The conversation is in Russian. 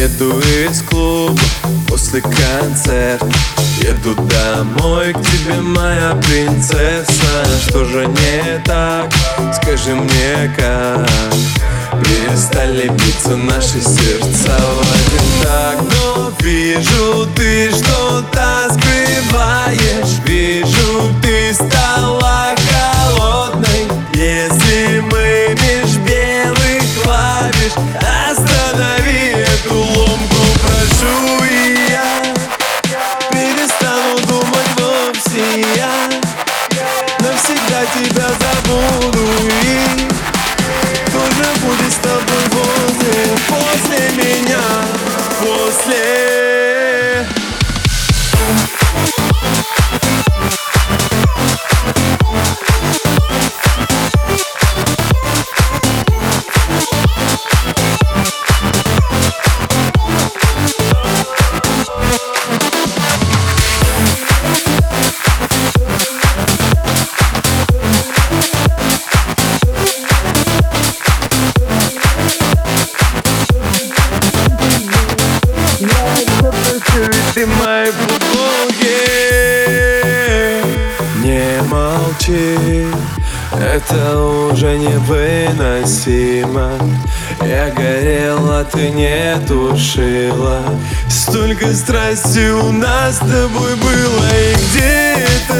Еду из клуба после концерта. Еду домой к тебе, моя принцесса. Что же не так? Скажи мне как? Перестали биться наши сердца в один так. Но вижу, ты что-то скрываешь. Вижу, ты стала молчи Это уже невыносимо. Я горела, ты не тушила Столько страсти у нас с тобой было И где это,